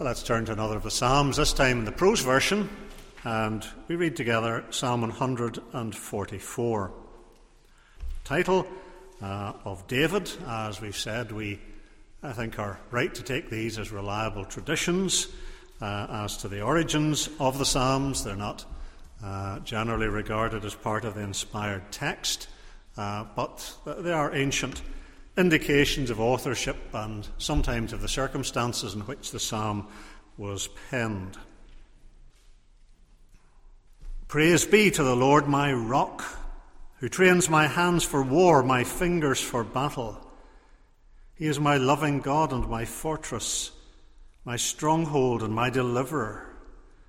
Well, let's turn to another of the Psalms, this time in the prose version, and we read together Psalm 144. Title uh, of David, as we've said, we, I think, are right to take these as reliable traditions uh, as to the origins of the Psalms. They're not uh, generally regarded as part of the inspired text, uh, but they are ancient indications of authorship and sometimes of the circumstances in which the psalm was penned. Praise be to the Lord my rock, who trains my hands for war, my fingers for battle. He is my loving God and my fortress, my stronghold and my deliverer,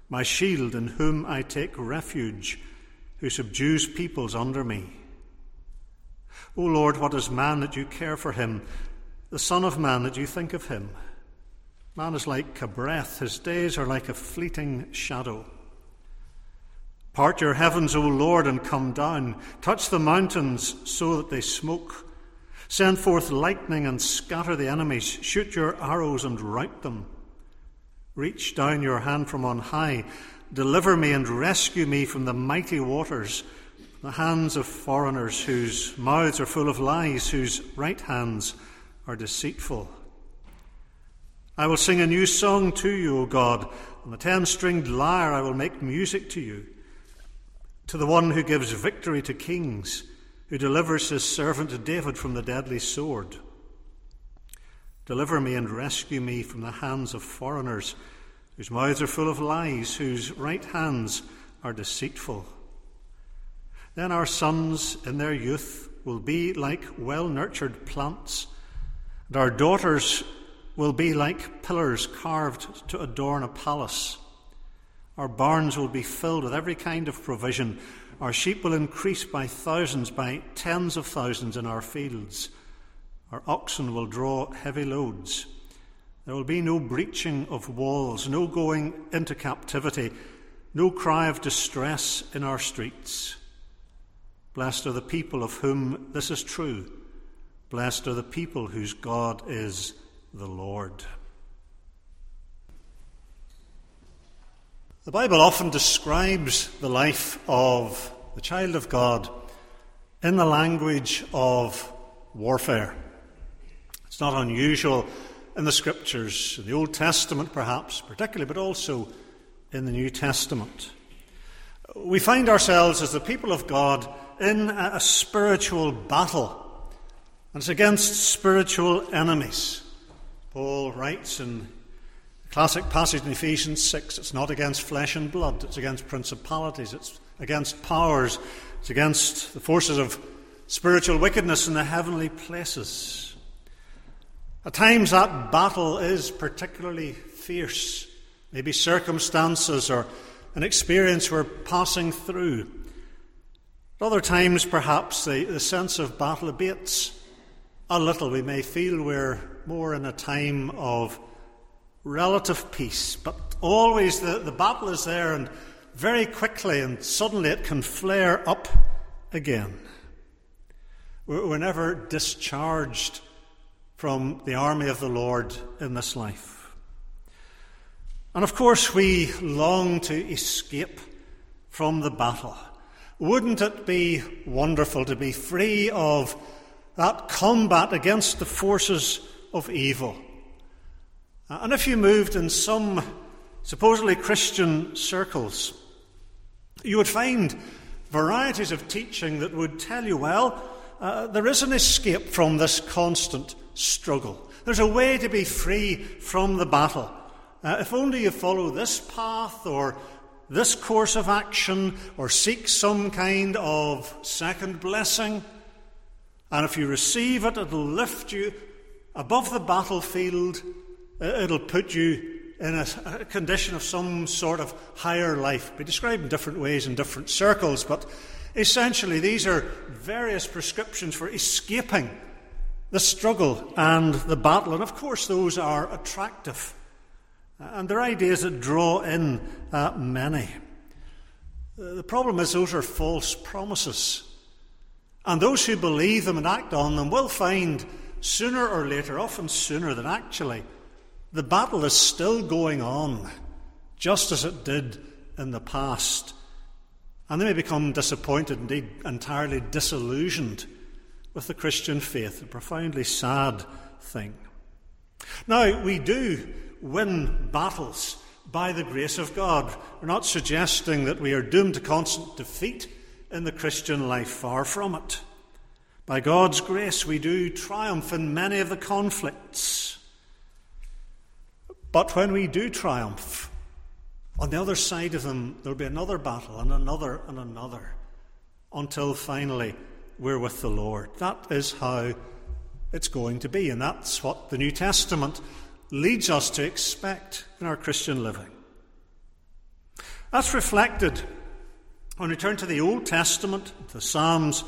my shield in whom I take refuge, who subdues peoples under me. O Lord, what is man that you care for him, the Son of Man that you think of him? Man is like a breath, his days are like a fleeting shadow. Part your heavens, O Lord, and come down. Touch the mountains so that they smoke. Send forth lightning and scatter the enemies. Shoot your arrows and rout them. Reach down your hand from on high. Deliver me and rescue me from the mighty waters the hands of foreigners whose mouths are full of lies, whose right hands are deceitful. I will sing a new song to you, O God. On the ten stringed lyre I will make music to you. To the one who gives victory to kings, who delivers his servant David from the deadly sword. Deliver me and rescue me from the hands of foreigners, whose mouths are full of lies, whose right hands are deceitful. Then our sons in their youth will be like well nurtured plants, and our daughters will be like pillars carved to adorn a palace. Our barns will be filled with every kind of provision. Our sheep will increase by thousands, by tens of thousands in our fields. Our oxen will draw heavy loads. There will be no breaching of walls, no going into captivity, no cry of distress in our streets. Blessed are the people of whom this is true. Blessed are the people whose God is the Lord. The Bible often describes the life of the child of God in the language of warfare. It's not unusual in the scriptures, in the Old Testament perhaps, particularly, but also in the New Testament. We find ourselves as the people of God in a spiritual battle. And it's against spiritual enemies. Paul writes in the classic passage in Ephesians 6 it's not against flesh and blood, it's against principalities, it's against powers, it's against the forces of spiritual wickedness in the heavenly places. At times, that battle is particularly fierce. Maybe circumstances or an experience we're passing through. At other times, perhaps, the, the sense of battle abates a little. We may feel we're more in a time of relative peace, but always the, the battle is there, and very quickly and suddenly it can flare up again. We're, we're never discharged from the army of the Lord in this life. And of course, we long to escape from the battle. Wouldn't it be wonderful to be free of that combat against the forces of evil? Uh, and if you moved in some supposedly Christian circles, you would find varieties of teaching that would tell you, well, uh, there is an escape from this constant struggle. There's a way to be free from the battle. Uh, if only you follow this path or this course of action or seek some kind of second blessing. And if you receive it, it'll lift you above the battlefield, it'll put you in a, condition of some sort of higher life. Be described in different ways in different circles, but essentially these are various prescriptions for escaping the struggle and the battle. And of course, those are attractive. And they're ideas that draw in uh, many. The problem is, those are false promises. And those who believe them and act on them will find sooner or later, often sooner than actually, The battle is still going on, just as it did in the past. And they may become disappointed, indeed entirely disillusioned with the Christian faith, a profoundly sad thing. Now, we do win battles by the grace of God. We're not suggesting that we are doomed to constant defeat in the Christian life, far from it. By God's grace, we do triumph in many of the conflicts. But when we do triumph, on the other side of them, there'll be another battle and another and another until finally we're with the Lord. That is how it's going to be, and that's what the New Testament leads us to expect in our Christian living. That's reflected when we turn to the Old Testament, the Psalms,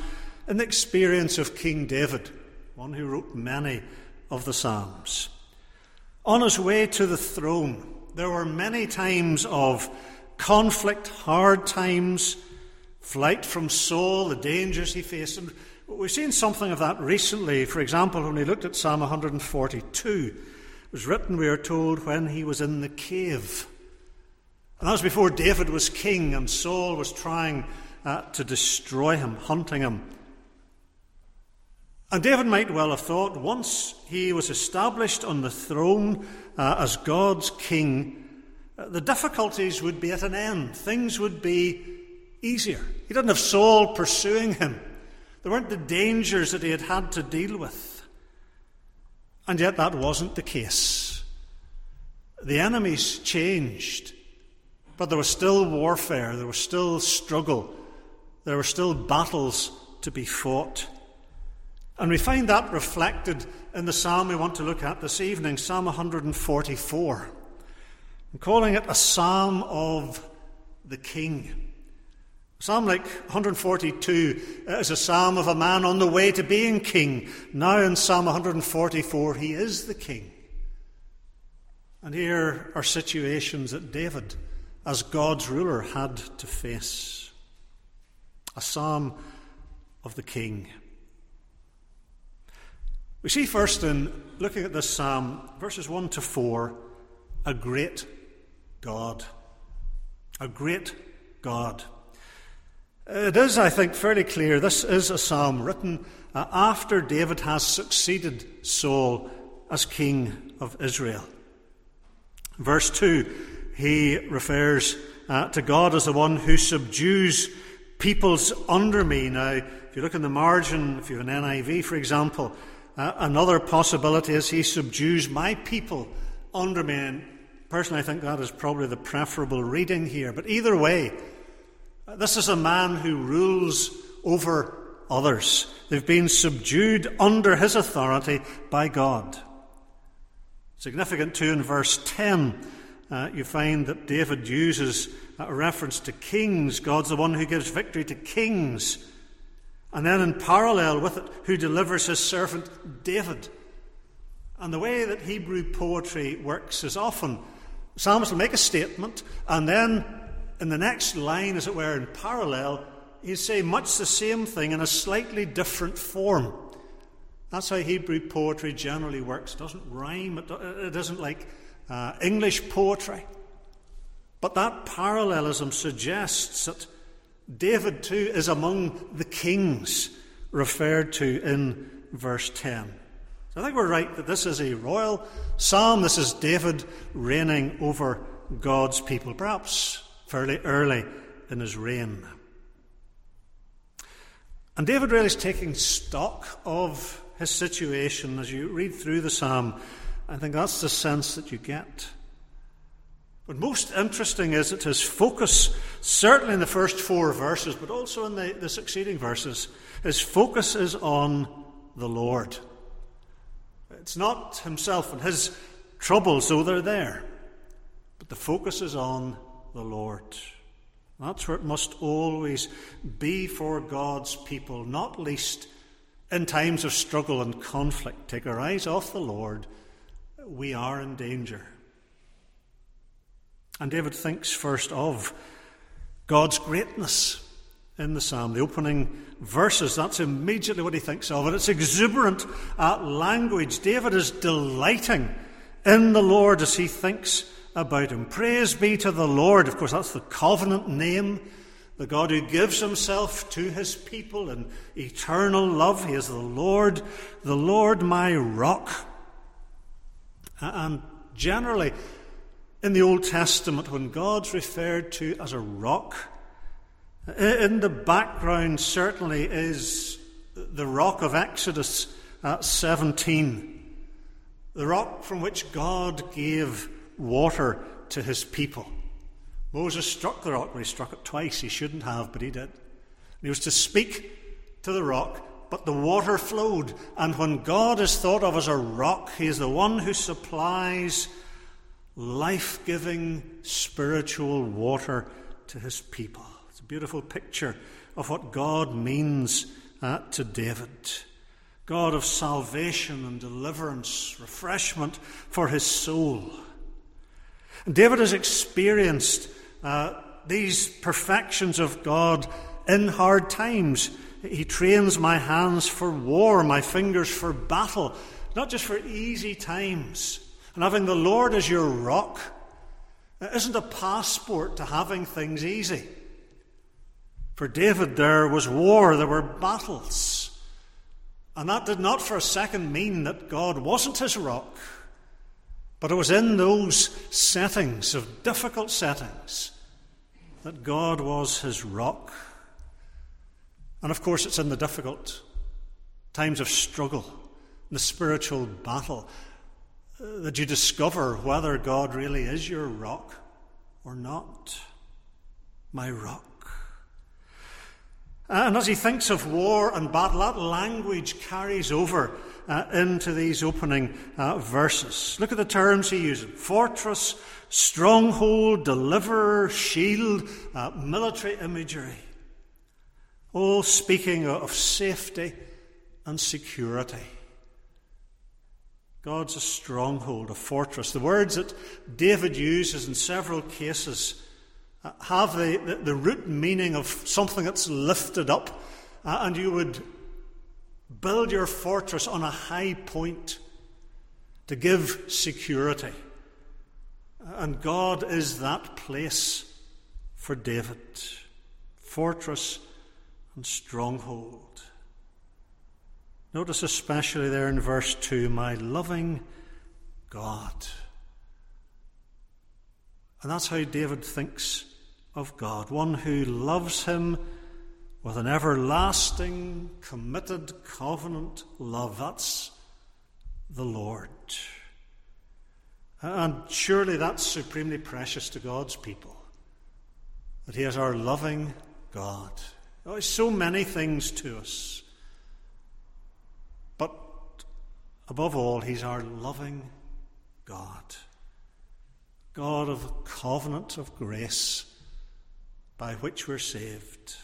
in the experience of King David, one who wrote many of the Psalms. On his way to the throne, there were many times of conflict, hard times, flight from Saul, the dangers he faced. And we've seen something of that recently. For example, when we looked at Psalm 142, it was written, we are told, when he was in the cave. And that was before David was king and Saul was trying uh, to destroy him, hunting him. And David might well have thought once he was established on the throne uh, as God's king, uh, the difficulties would be at an end. Things would be easier. He didn't have Saul pursuing him, there weren't the dangers that he had had to deal with. And yet, that wasn't the case. The enemies changed, but there was still warfare, there was still struggle, there were still battles to be fought. And we find that reflected in the psalm we want to look at this evening, Psalm 144. I'm calling it a psalm of the king. Psalm like 142 is a psalm of a man on the way to being king. Now in Psalm 144, he is the king. And here are situations that David, as God's ruler, had to face. A psalm of the king. We see first in looking at this psalm, verses 1 to 4, a great God. A great God. It is, I think, fairly clear this is a psalm written uh, after David has succeeded Saul as king of Israel. Verse 2, he refers uh, to God as the one who subdues peoples under me. Now, if you look in the margin, if you have an NIV, for example, uh, another possibility is he subdues my people under me. And personally, I think that is probably the preferable reading here. But either way, this is a man who rules over others. They've been subdued under his authority by God. Significant too in verse 10, uh, you find that David uses a reference to kings. God's the one who gives victory to kings. And then, in parallel with it, who delivers his servant David. And the way that Hebrew poetry works is often psalmist will make a statement, and then in the next line, as it were, in parallel, he'll say much the same thing in a slightly different form. That's how Hebrew poetry generally works. It doesn't rhyme, it isn't like uh, English poetry. But that parallelism suggests that David, too, is among the kings referred to in verse 10. So I think we're right that this is a royal psalm. This is David reigning over God's people, perhaps fairly early in his reign. And David really is taking stock of his situation as you read through the psalm. I think that's the sense that you get. But most interesting is that his focus, certainly in the first four verses, but also in the, the succeeding verses, his focus is on the Lord. It's not himself and his troubles, though they're there, but the focus is on the Lord. That's where it must always be for God's people, not least in times of struggle and conflict. Take our eyes off the Lord, we are in danger. And David thinks first of God's greatness in the psalm. The opening verses, that's immediately what he thinks of. And it's exuberant language. David is delighting in the Lord as he thinks about him. Praise be to the Lord. Of course, that's the covenant name. The God who gives himself to his people in eternal love. He is the Lord, the Lord my rock. And generally, in the Old Testament, when God's referred to as a rock, in the background certainly is the rock of Exodus uh, 17, the rock from which God gave water to his people. Moses struck the rock, well, he struck it twice. He shouldn't have, but he did. And He was to speak to the rock, but the water flowed. And when God is thought of as a rock, he is the one who supplies life giving spiritual water to his people. It's a beautiful picture of what God means uh, to David. God of salvation and deliverance, refreshment for his soul. And David has experienced uh, these perfections of God in hard times. He trains my hands for war, my fingers for battle, not just for easy times. And having the Lord as your rock isn't a passport to having things easy. For David, there was war, there were battles. And that did not for a second mean that God wasn't his rock. But it was in those settings, of difficult settings, that God was his rock. And of course, it's in the difficult times of struggle, the spiritual battle, uh, that you discover whether God really is your rock or not. My rock. And as he thinks of war and battle, that language carries over uh, into these opening uh, verses. Look at the terms he uses fortress, stronghold, deliverer, shield, uh, military imagery. All speaking of safety and security. God's a stronghold, a fortress. The words that David uses in several cases have the, the, the, root meaning of something that's lifted up, uh, and you would build your fortress on a high point to give security. And God is that place for David fortress and stronghold. Notice especially there in verse 2 my loving God. And that's how David thinks of God, one who loves him with an everlasting, committed covenant love. That's the Lord. And surely that's supremely precious to God's people, that He is our loving God. Oh, so many things to us. But above all, He's our loving God. God of covenant of grace by which we're saved.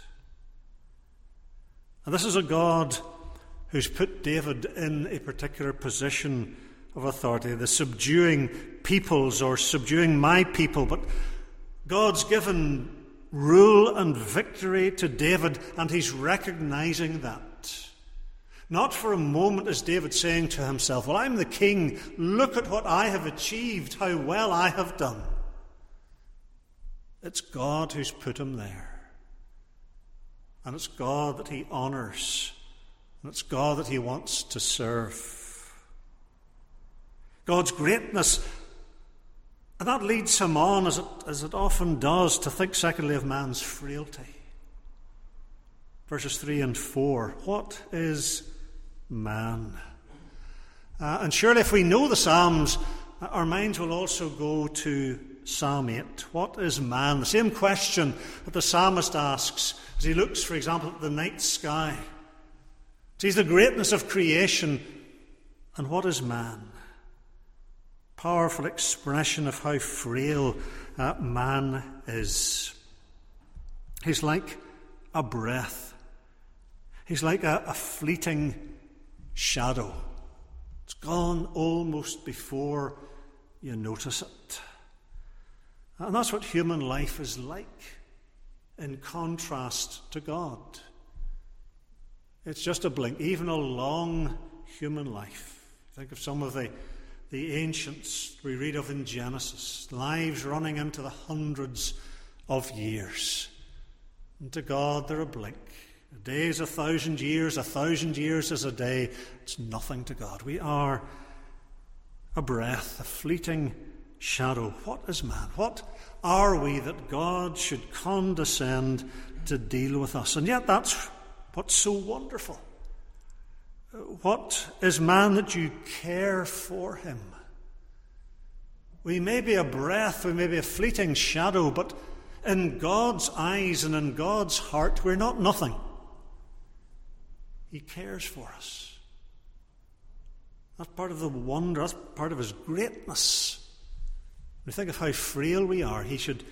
And this is a God who's put David in a particular position of authority, the subduing peoples or subduing my people. But God's given rule and victory to David, and he's recognizing that. Not for a moment is David saying to himself, Well, I'm the king. Look at what I have achieved, how well I have done. It's God who's put him there. And it's God that he honours. And it's God that he wants to serve. God's greatness. And that leads him on, as it, as it often does, to think, secondly, of man's frailty. Verses 3 and 4. What is man? Uh, and surely, if we know the Psalms, our minds will also go to Psalm 8. What is man? The same question that the psalmist asks as he looks, for example, at the night sky. Sees the greatness of creation. And what is man? Powerful expression of how frail uh, man is. He's like a breath, he's like a, a fleeting shadow. It's gone almost before you notice it. And that's what human life is like in contrast to God. It's just a blink, even a long human life. Think of some of the, the ancients we read of in Genesis, lives running into the hundreds of years. And to God, they're a blink. A day is a thousand years, a thousand years is a day. It's nothing to God. We are a breath, a fleeting shadow. What is man? What are we that God should condescend to deal with us? And yet, that's what's so wonderful. What is man that you care for him? We may be a breath, we may be a fleeting shadow, but in God's eyes and in God's heart, we're not nothing. He cares for us. That's part of the wonder, that's part of His greatness. We think of how frail we are. He should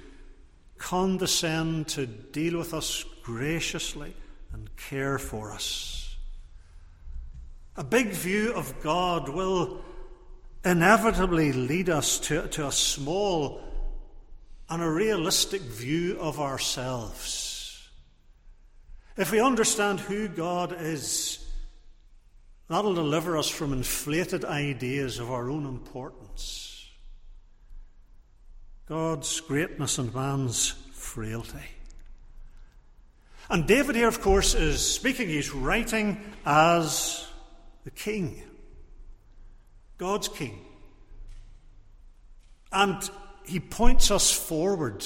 condescend to deal with us graciously and care for us. A big view of God will inevitably lead us to, to a small and a realistic view of ourselves. If we understand who God is, that'll deliver us from inflated ideas of our own importance. God's greatness and man's frailty. And David here, of course, is speaking, he's writing as the king, God's king. And he points us forward,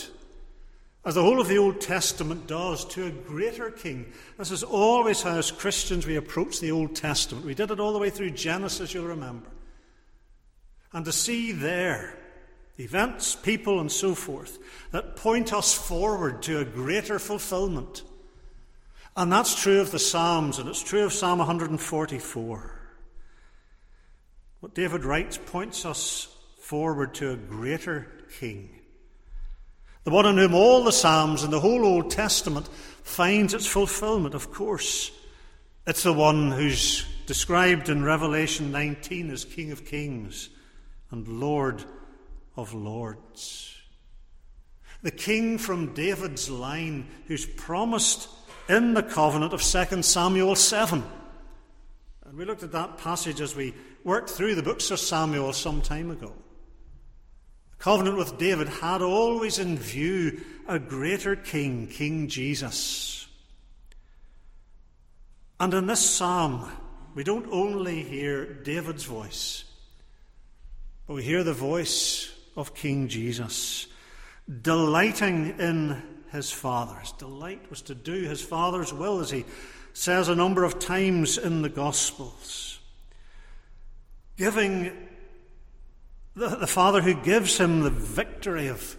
as the whole of the Old Testament does, to a greater king. This is always how, as Christians, we approach the Old Testament. We did it all the way through Genesis, you'll remember. And to see there events, people, and so forth that point us forward to a greater fulfillment. And that's true of the Psalms, and it's true of Psalm 144. What David writes points us forward to a greater king. The one in whom all the Psalms and the whole Old Testament finds its fulfillment, of course. It's the one who's described in Revelation 19 as King of Kings and Lord of Lords. The king from David's line who's promised in the covenant of 2 Samuel 7. And we looked at that passage as we worked through the books of Samuel some time ago The covenant with David had always in view a greater king, King Jesus. And in this psalm, we don't only hear David's voice, but we hear the voice of King Jesus, delighting in his Father. His delight was to do his Father's will, as he says a number of times in the Gospels, giving the, the Father who gives him the victory of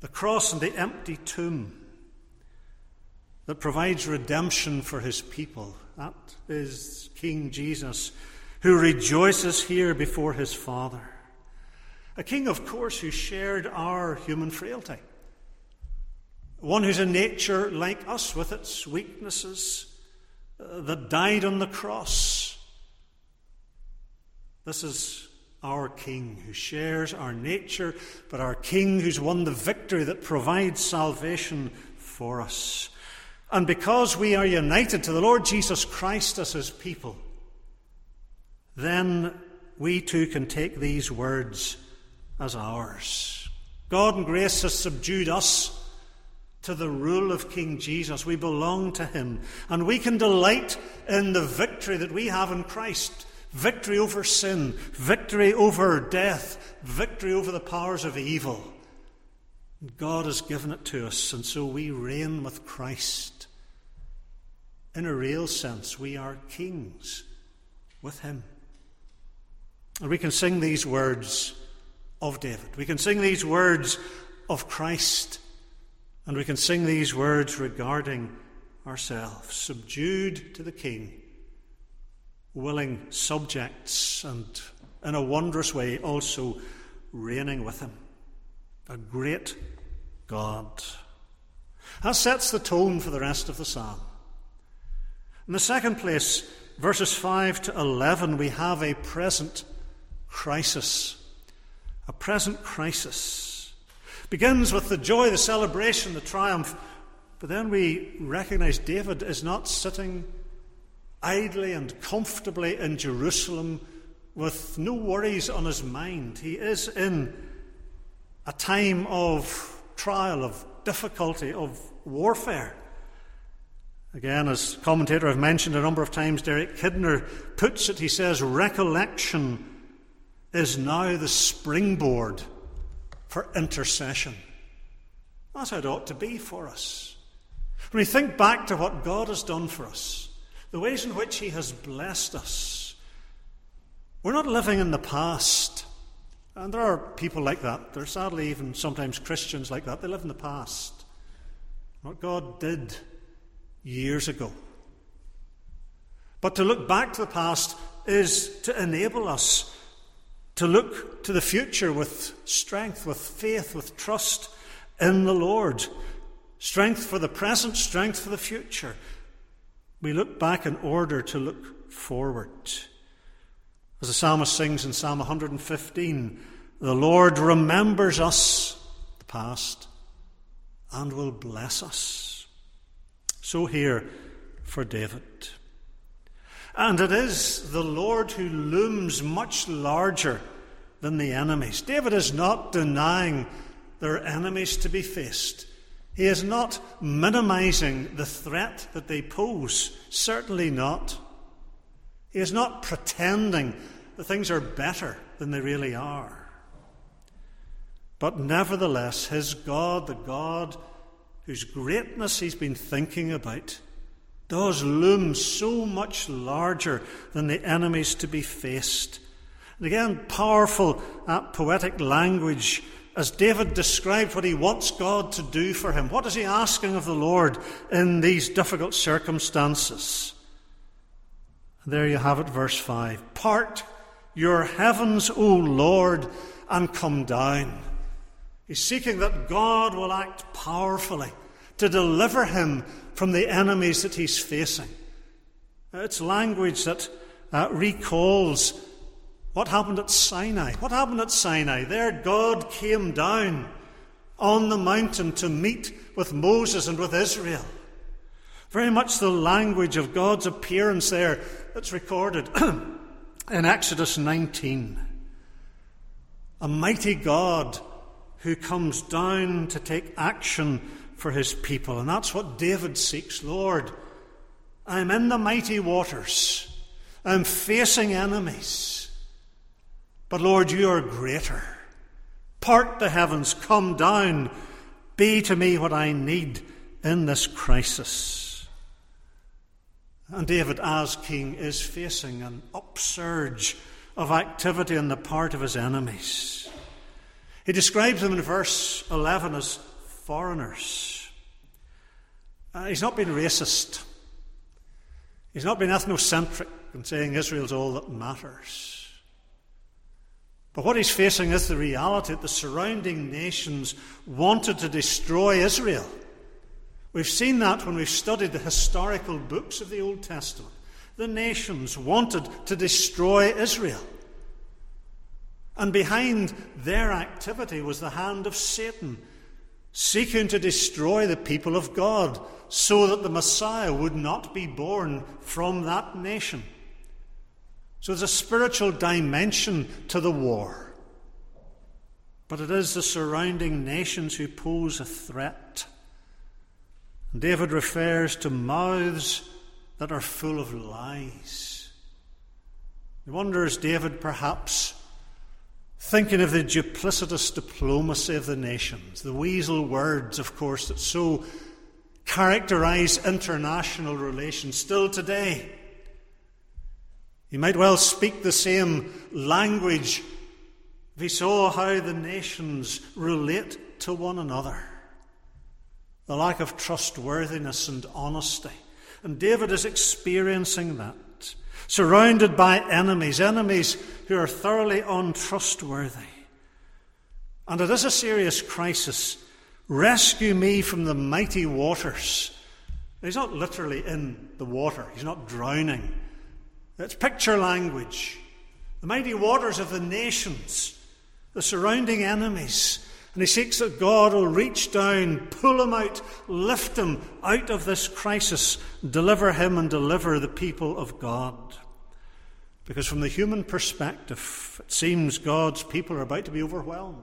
the cross and the empty tomb that provides redemption for his people. That is King Jesus, who rejoices here before his Father. A king, of course, who shared our human frailty. One who's a nature like us with its weaknesses, uh, that died on the cross. This is our King who shares our nature, but our King who's won the victory that provides salvation for us. And because we are united to the Lord Jesus Christ as his people, then we too can take these words as ours. God in grace has subdued us to the rule of King Jesus. We belong to him, and we can delight in the victory that we have in Christ victory over sin, victory over death, victory over the powers of evil. God has given it to us, and so we reign with Christ. In a real sense, we are kings with Him. And we can sing these words of David. We can sing these words of Christ. And we can sing these words regarding ourselves, subdued to the King willing subjects, and in a wondrous way also reigning with him. A great God. That sets the tone for the rest of the psalm. In the second place, verses 5 to 11, we have a present crisis. A present crisis. Begins with the joy, the celebration, the triumph, but then we recognize David is not sitting idly and comfortably in Jerusalem with no worries on his mind. He is in a time of trial, of difficulty, of warfare. Again, as commentator I've mentioned a number of times, Derek Kidner puts it, he says, recollection is now the springboard for intercession. That's how it ought to be for us. When we think back to what God has done for us, the ways in which He has blessed us, we're not living in the past. And there are people like that. There are sadly even sometimes Christians like that. They live in the past. What God did years ago. But to look back to the past is to enable us to look to the future with strength, with faith, with trust in the Lord. Strength for the present, strength for the future. We look back in order to look forward. As the psalmist sings in Psalm 115, the Lord remembers us, the past, and will bless us. So here for David. And it is the Lord who looms much larger than the enemies. David is not denying there are enemies to be faced. He is not minimizing the threat that they pose. Certainly not. He is not pretending that things are better than they really are. But nevertheless, his God, the God whose greatness he's been thinking about, does loom so much larger than the enemies to be faced. And again, powerful uh, poetic language as David described what he wants God to do for him. What is he asking of the Lord in these difficult circumstances? There you have it, verse 5. Part your heavens, O Lord, and come down. He's seeking that God will act powerfully to deliver him from the enemies that he's facing. It's language that uh, recalls what happened at Sinai. What happened at Sinai? There, God came down on the mountain to meet with Moses and with Israel. Very much the language of God's appearance there that's recorded in Exodus 19. A mighty God who comes down to take action for his people. And that's what David seeks. Lord, I'm in the mighty waters, I'm facing enemies. But Lord, you are greater. Part the heavens, come down, be to me what I need in this crisis. And David, as king, is facing an upsurge of activity on the part of his enemies. He describes them in verse 11 as foreigners. Uh, he's not been racist. He's not been ethnocentric in saying Israel's all that matters. But what he's facing is the reality that the surrounding nations wanted to destroy Israel. We've seen that when we've studied the historical books of the Old Testament. The nations wanted to destroy Israel. And behind their activity was the hand of Satan seeking to destroy the people of God so that the Messiah would not be born from that nation. So there's a spiritual dimension to the war. But it is the surrounding nations who pose a threat. David refers to mouths that are full of lies. He wonders, David perhaps Thinking of the duplicitous diplomacy of the nations, the weasel words, of course, that so characterize international relations still today. He might well speak the same language if he saw how the nations relate to one another. The lack of trustworthiness and honesty. And David is experiencing that surrounded by enemies, enemies who are thoroughly untrustworthy. And it is a serious crisis. Rescue me from the mighty waters. He's not literally in the water, he's not drowning. It's picture language. The mighty waters of the nations, the surrounding enemies. And he seeks that God will reach down, pull him out, lift him out of this crisis, deliver him and deliver the people of God. Because from the human perspective, it seems God's people are about to be overwhelmed.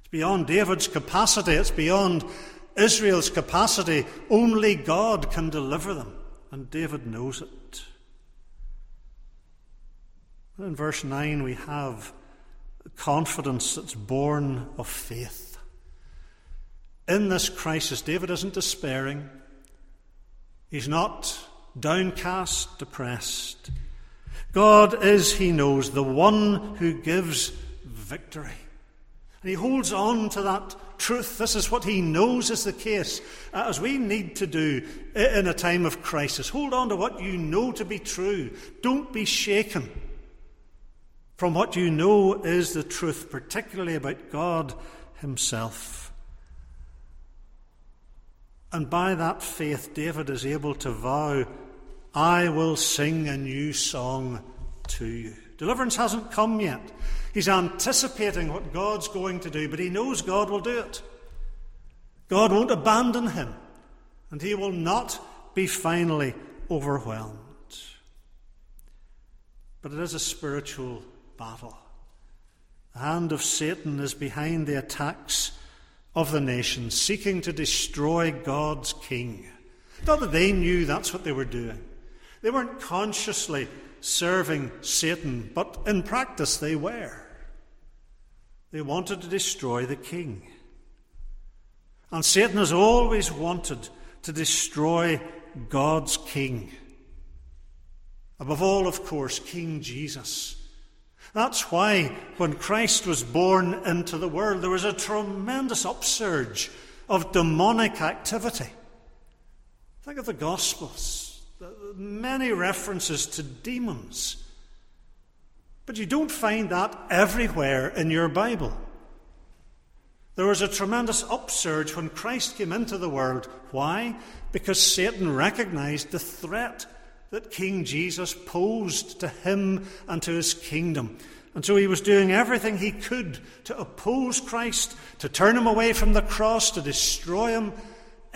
It's beyond David's capacity, it's beyond Israel's capacity. Only God can deliver them, and David knows it. In verse 9, we have confidence that's born of faith. In this crisis, David isn't despairing. He's not downcast, depressed. God is, he knows, the one who gives victory. And he holds on to that truth. This is what he knows is the case, uh, as we need to do in a time of crisis. Hold on to what you know to be true. Don't be shaken from what you know is the truth, particularly about God Himself. And by that faith, David is able to vow, I will sing a new song to you. Deliverance hasn't come yet. He's anticipating what God's going to do, but he knows God will do it. God won't abandon him, and he will not be finally overwhelmed. But it is a spiritual battle. The hand of Satan is behind the attacks of the nations, seeking to destroy God's king. Not that they knew that's what they were doing. They weren't consciously serving Satan, but in practice they were. They wanted to destroy the king. And Satan has always wanted to destroy God's king. Above all, of course, King Jesus that's why when Christ was born into the world, there was a tremendous upsurge of demonic activity. Think of the Gospels, many references to demons. But you don't find that everywhere in your Bible. There was a tremendous upsurge when Christ came into the world. Why? Because Satan recognized the threat that King Jesus posed to him and to his kingdom. And so he was doing everything he could to oppose Christ, to turn him away from the cross, to destroy him,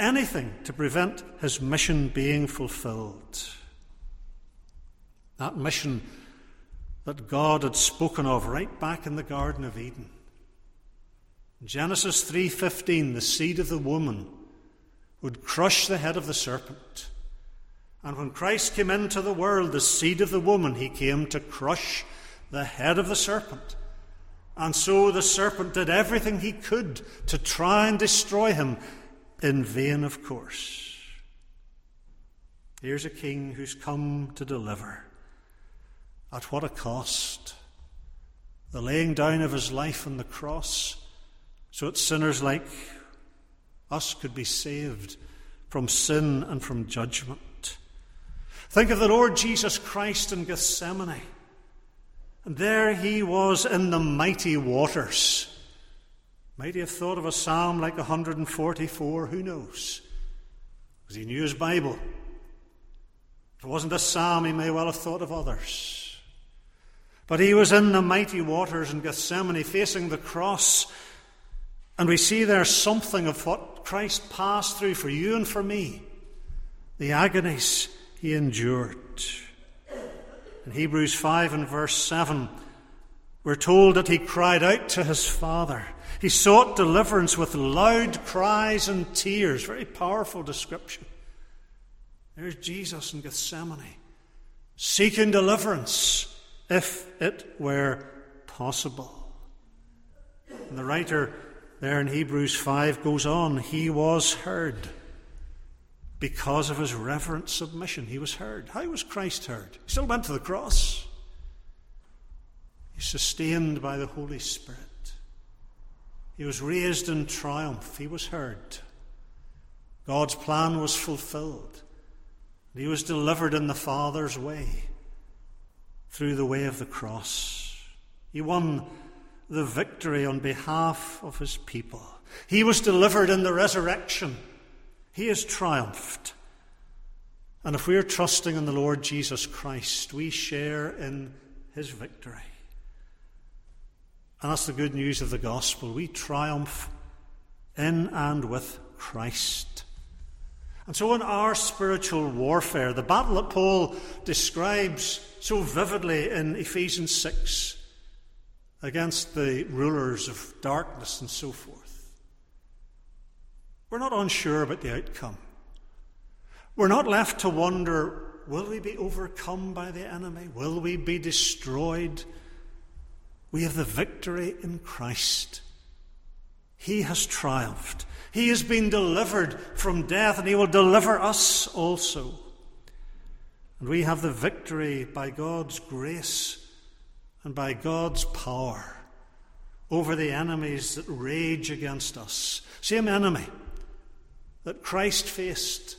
anything to prevent his mission being fulfilled. That mission that God had spoken of right back in the Garden of Eden. Genesis 3:15 the seed of the woman would crush the head of the serpent and when Christ came into the world, the seed of the woman, he came to crush the head of the serpent. And so the serpent did everything he could to try and destroy him, in vain, of course. Here's a king who's come to deliver. At what a cost! The laying down of his life on the cross, so that sinners like us could be saved from sin and from judgment. Think of the Lord Jesus Christ in Gethsemane. And there he was in the mighty waters. Might he have thought of a psalm like 144? Who knows? Because he knew his Bible. If it wasn't a psalm, he may well have thought of others. But he was in the mighty waters in Gethsemane facing the cross. And we see there something of what Christ passed through for you and for me the agonies he endured. In Hebrews 5 and verse 7, we're told that he cried out to his Father. He sought deliverance with loud cries and tears. Very powerful description. There's Jesus in Gethsemane, seeking deliverance if it were possible. And the writer there in Hebrews 5 goes on, He was heard because of his reverent submission. He was heard. How was Christ heard? He still went to the cross. He's sustained by the Holy Spirit. He was raised in triumph. He was heard. God's plan was fulfilled. He was delivered in the Father's way through the way of the cross. He won the victory on behalf of his people. He was delivered in the resurrection he has triumphed. And if we're trusting in the Lord Jesus Christ, we share in his victory. And that's the good news of the gospel. We triumph in and with Christ. And so, in our spiritual warfare, the battle that Paul describes so vividly in Ephesians 6 against the rulers of darkness and so forth, we're not unsure about the outcome. We're not left to wonder will we be overcome by the enemy? Will we be destroyed? We have the victory in Christ. He has triumphed. He has been delivered from death, and He will deliver us also. And we have the victory by God's grace and by God's power over the enemies that rage against us. Same enemy that Christ faced,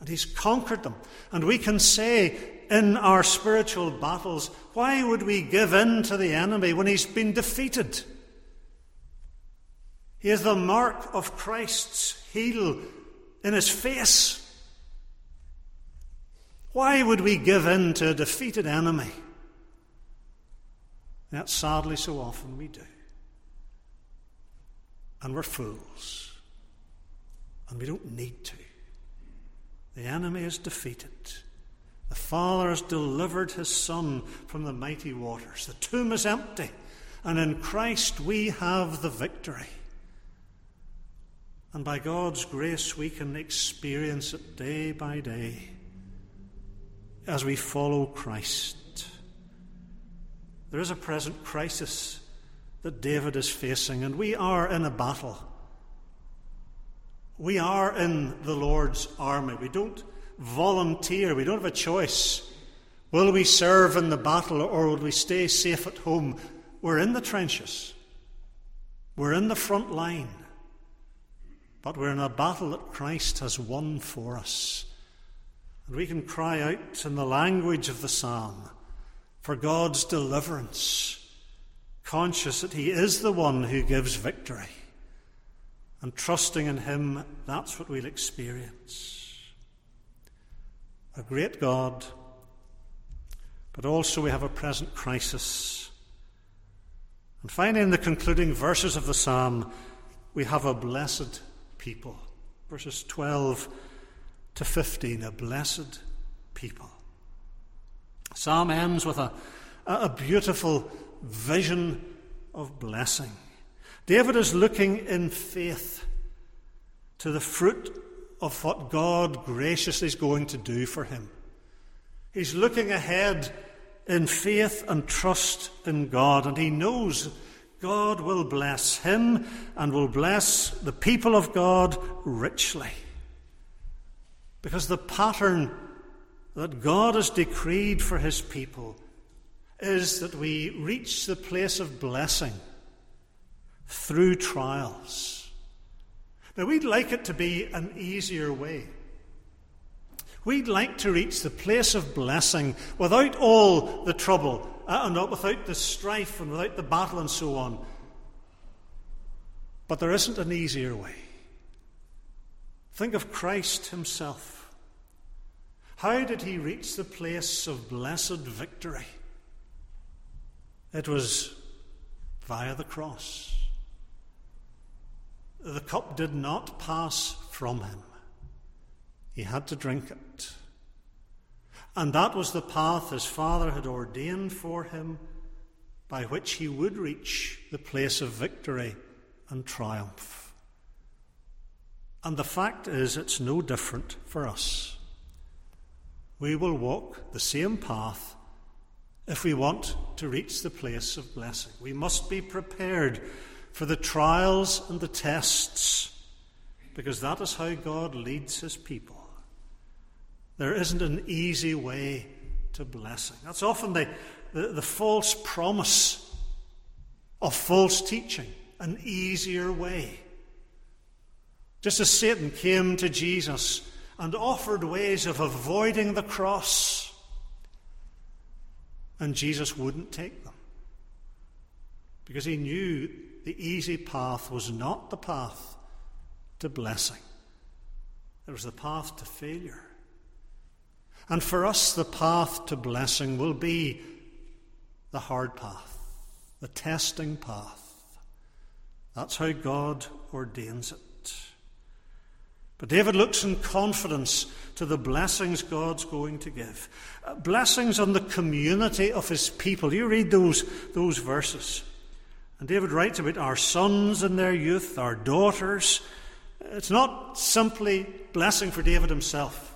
and He's conquered them. And we can say in our spiritual battles, why would we give in to the enemy when He's been defeated? He has the mark of Christ's heel in his face. Why would we give in to a defeated enemy? That sadly so often we do. And we're fools. And we don't need to. The enemy is defeated. The Father has delivered his Son from the mighty waters. The tomb is empty. And in Christ we have the victory. And by God's grace, we can experience it day by day as we follow Christ. There is a present crisis that David is facing, and we are in a battle. We are in the Lord's army. We don't volunteer, we don't have a choice. Will we serve in the battle or will we stay safe at home? We're in the trenches, we're in the front line. But we're in a battle that Christ has won for us. And we can cry out in the language of the psalm for God's deliverance, conscious that He is the one who gives victory. And trusting in Him, that's what we'll experience. A great God, but also we have a present crisis. And finally, in the concluding verses of the psalm, we have a blessed people. Verses 12 to 15, a blessed people. Psalm ends with a, a beautiful vision of blessing. David is looking in faith to the fruit of what God graciously is going to do for him. He's looking ahead in faith and trust in God, and he knows God will bless him and will bless the people of God richly. Because the pattern that God has decreed for his people is that we reach the place of blessing through trials. Now, we'd like it to be an easier way. We'd like to reach the place of blessing without all the trouble uh, and without the strife and without the battle and so on. But there isn't an easier way. Think of Christ himself. How did he reach the place of blessed victory? It was via the cross. The cup did not pass from him. He had to drink it. And that was the path his Father had ordained for him by which he would reach the place of victory and triumph. And the fact is, it's no different for us. We will walk the same path if we want to reach the place of blessing. We must be prepared for the trials and the tests because that is how God leads his people. There isn't an easy way to blessing. That's often the, the, the false promise of false teaching, an easier way. Just as Satan came to Jesus and offered ways of avoiding the cross, and Jesus wouldn't take them because he knew the easy path was not the path to blessing, it was the path to failure. And for us, the path to blessing will be the hard path, the testing path. That's how God ordains it. But David looks in confidence to the blessings God's going to give. Uh, blessings on the community of his people. You read those, those verses. And David writes about our sons in their youth, our daughters. It's not simply blessing for David himself.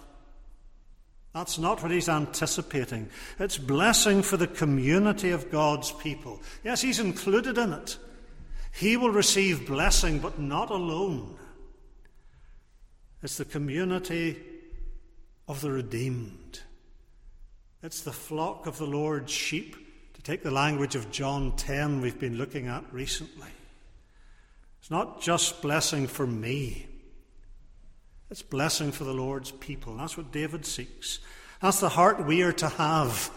That's not what he's anticipating. It's blessing for the community of God's people. Yes, he's included in it. He will receive blessing, but not alone. It's the community of the redeemed. It's the flock of the Lord's sheep, take the language of John 10 we've been looking at recently. It's not just blessing for me, it's blessing for the Lord's people. That's what David seeks. That's the heart we are to have.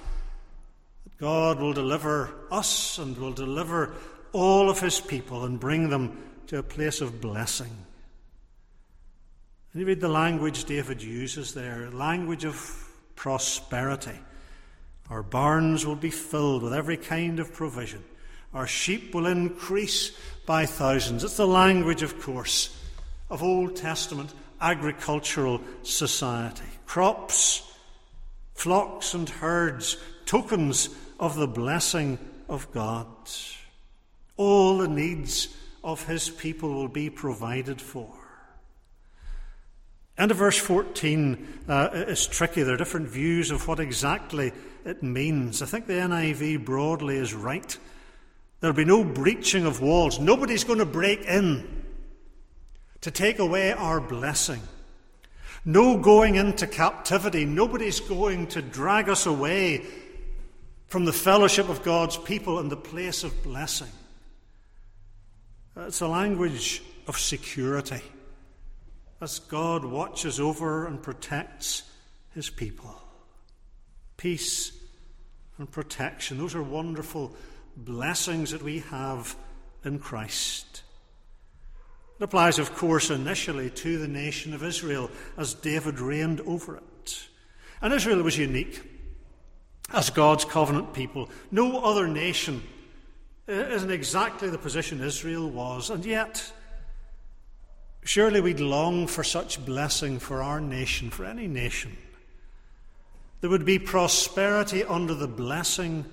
That God will deliver us and will deliver all of his people and bring them to a place of blessing. And you read the language David uses there language of prosperity. Our barns will be filled with every kind of provision. Our sheep will increase by thousands. It's the language, of course, of Old Testament agricultural society. Crops, flocks, and herds, tokens of the blessing of God. All the needs of his people will be provided for. And verse 14 uh, is tricky. There are different views of what exactly it means. I think the NIV broadly is right. There'll be no breaching of walls. Nobody's going to break in to take away our blessing. No going into captivity. Nobody's going to drag us away from the fellowship of God's people and the place of blessing. It's a language of security as God watches over and protects his people. Peace and protection. Those are wonderful blessings that we have in Christ. It applies, of course, initially to the nation of Israel as David reigned over it. And Israel was unique as God's covenant people. No other nation uh, is in exactly the position Israel was, and yet Surely we'd long for such blessing for our nation, for any nation. There would be prosperity under the blessing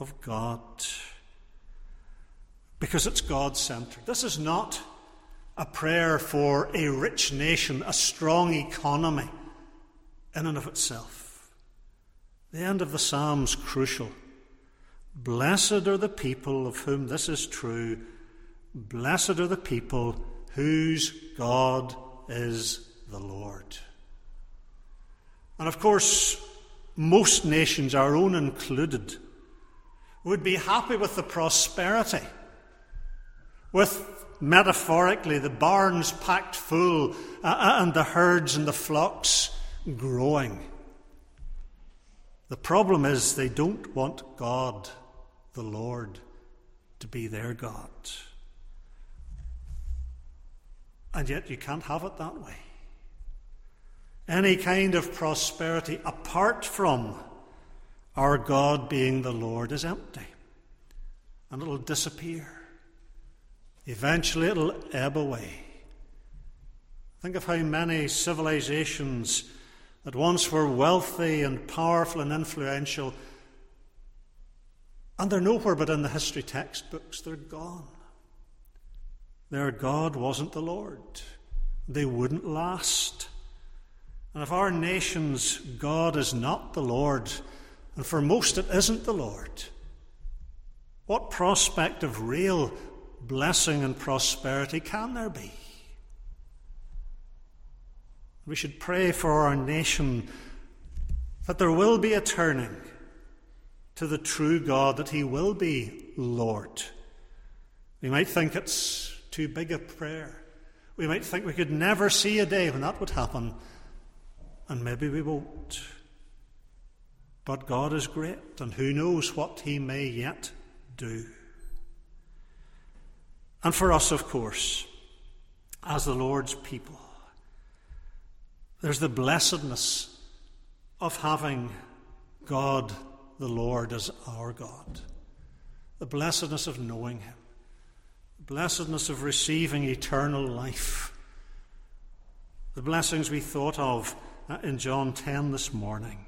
of God. Because it's God centered. This is not a prayer for a rich nation, a strong economy in and of itself. The end of the Psalm's crucial. Blessed are the people of whom this is true. Blessed are the people whose God is the Lord. And of course, most nations, our own included, would be happy with the prosperity, with metaphorically the barns packed full uh, uh, and the herds and the flocks growing. The problem is they don't want God, the Lord, to be their God. And yet you can't have it that way. Any kind of prosperity apart from our God being the Lord is empty. And it'll disappear. Eventually it'll ebb away. Think of how many civilizations that once were wealthy and powerful and influential, and they're nowhere but in the history textbooks, they're gone. Their God wasn't the Lord. They wouldn't last. And if our nation's God is not the Lord, and for most it isn't the Lord, what prospect of real blessing and prosperity can there be? We should pray for our nation that there will be a turning to the true God, that He will be Lord. We might think it's too big a prayer. We might think we could never see a day when that would happen, and maybe we won't. But God is great, and who knows what He may yet do. And for us, of course, as the Lord's people, there's the blessedness of having God the Lord as our God, the blessedness of knowing Him the blessedness of receiving eternal life. the blessings we thought of Uh, in John 10 this morning.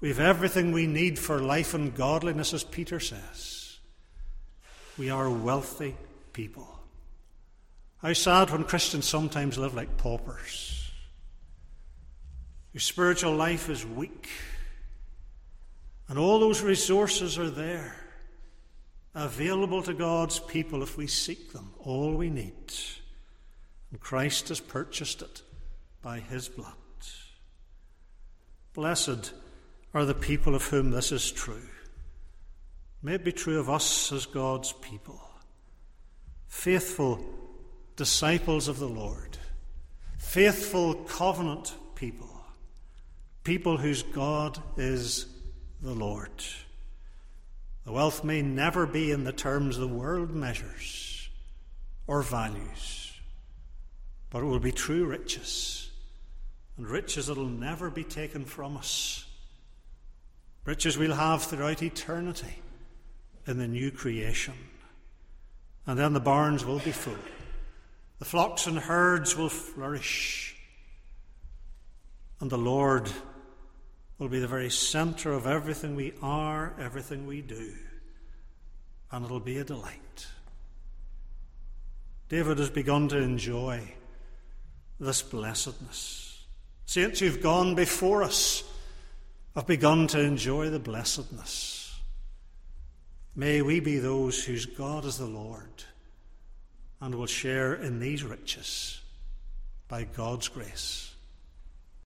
We have everything we need for life and godliness, as Peter says. We are wealthy people. How sad when Christians sometimes live like paupers, whose spiritual life is weak, and all those resources are there, available to God's people if we seek them, all we need. And Christ has purchased it by his blood. Blessed are the people of whom this is true. May it be true of us as God's people, faithful disciples of the Lord, faithful covenant people, people whose God is the Lord. The wealth may never be in the terms the world measures or values, but it will be true riches, and riches that will never be taken from us riches we'll have throughout eternity in the new creation. And then the barns will be full, the flocks and herds will flourish, and the Lord will be the very centre of everything we are, everything we do, and it'll be a delight. David has begun to enjoy this blessedness. Saints who've gone before us have begun to enjoy the blessedness. May we be those whose God is the Lord and will share in these riches by God's grace.